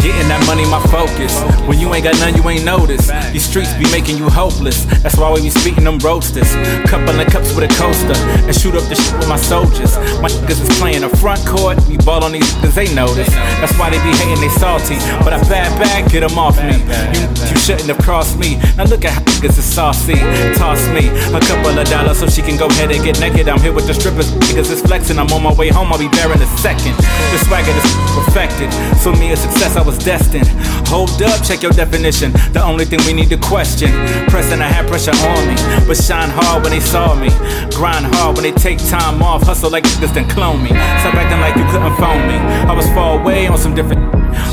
Getting that money, my focus. When you ain't got none, you ain't noticed. These streets be making you hopeless. That's why we be speaking them roasters. Couple of cups with a coaster and shoot up the shit with my soldiers. My niggas is playing the front court. We ball on these niggas, they notice. That's why they be hating, they salty. But I bad back, get them off me. You, you shouldn't have crossed me. Now look at how niggas is saucy. Toss me a couple of dollars so she can go ahead and get naked. I'm here with the strippers. Niggas is flexing. I'm on my way home. I'll be there in a second. The swagger is perfected. For me, a success I was destined. Hold up, check your definition. The only thing we need to question. Pressing, I had pressure on me. But shine hard when they saw me. Grind hard when they take time off. Hustle like niggas then clone me. Stop acting like you couldn't phone me. I was far away on some different.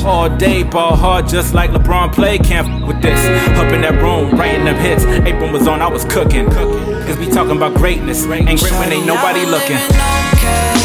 All day, ball hard, just like LeBron play Can't f- with this. Up in that room, writing them hits. Apron was on, I was cooking. Cause we talking about greatness. Ain't great when ain't nobody looking.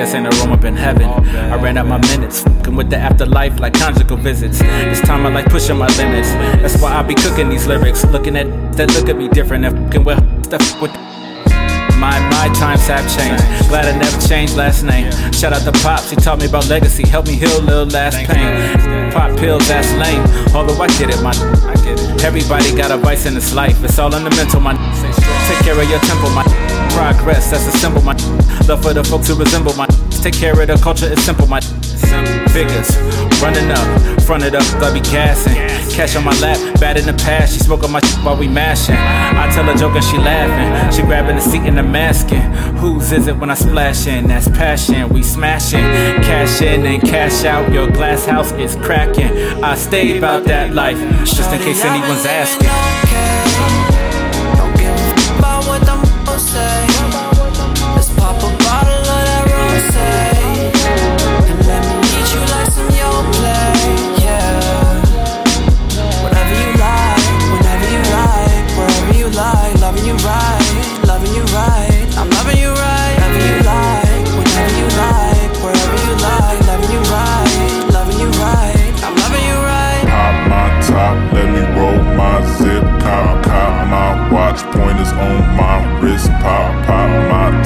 Guess ain't a room up in heaven. I ran out my minutes, fucking with the afterlife like conjugal visits. This time I like pushing my limits. That's why I be cooking these lyrics. Looking at that look at me different and fucking with stuff with. My, my times have changed. Glad I never changed last name. Shout out to Pops, he taught me about legacy. Helped me heal little last pain. Pop pills, that's lame. Although I get it, my I get it. Everybody got a vice in this life. It's all in the mental, my Take care of your temple, my progress. That's a symbol, my love for the folks who resemble my. Take care of the culture, it's simple, my figures running up, fronted up, I be gassing. Cash on my lap, bad in the past. She smoke on my while we mashing. I tell a joke and she laughing. She grabbing the seat and the masking. Whose is it when I splash in? That's passion. We smashing, cash in and cash out. Your glass house is cracking. I stay about that life, just in case anyone's asking.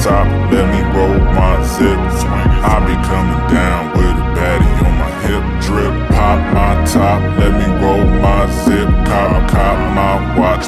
Top, let me roll my zip. I be coming down with a baddie on my hip. Drip, pop my top, let me roll my zip. Cop, cop my watch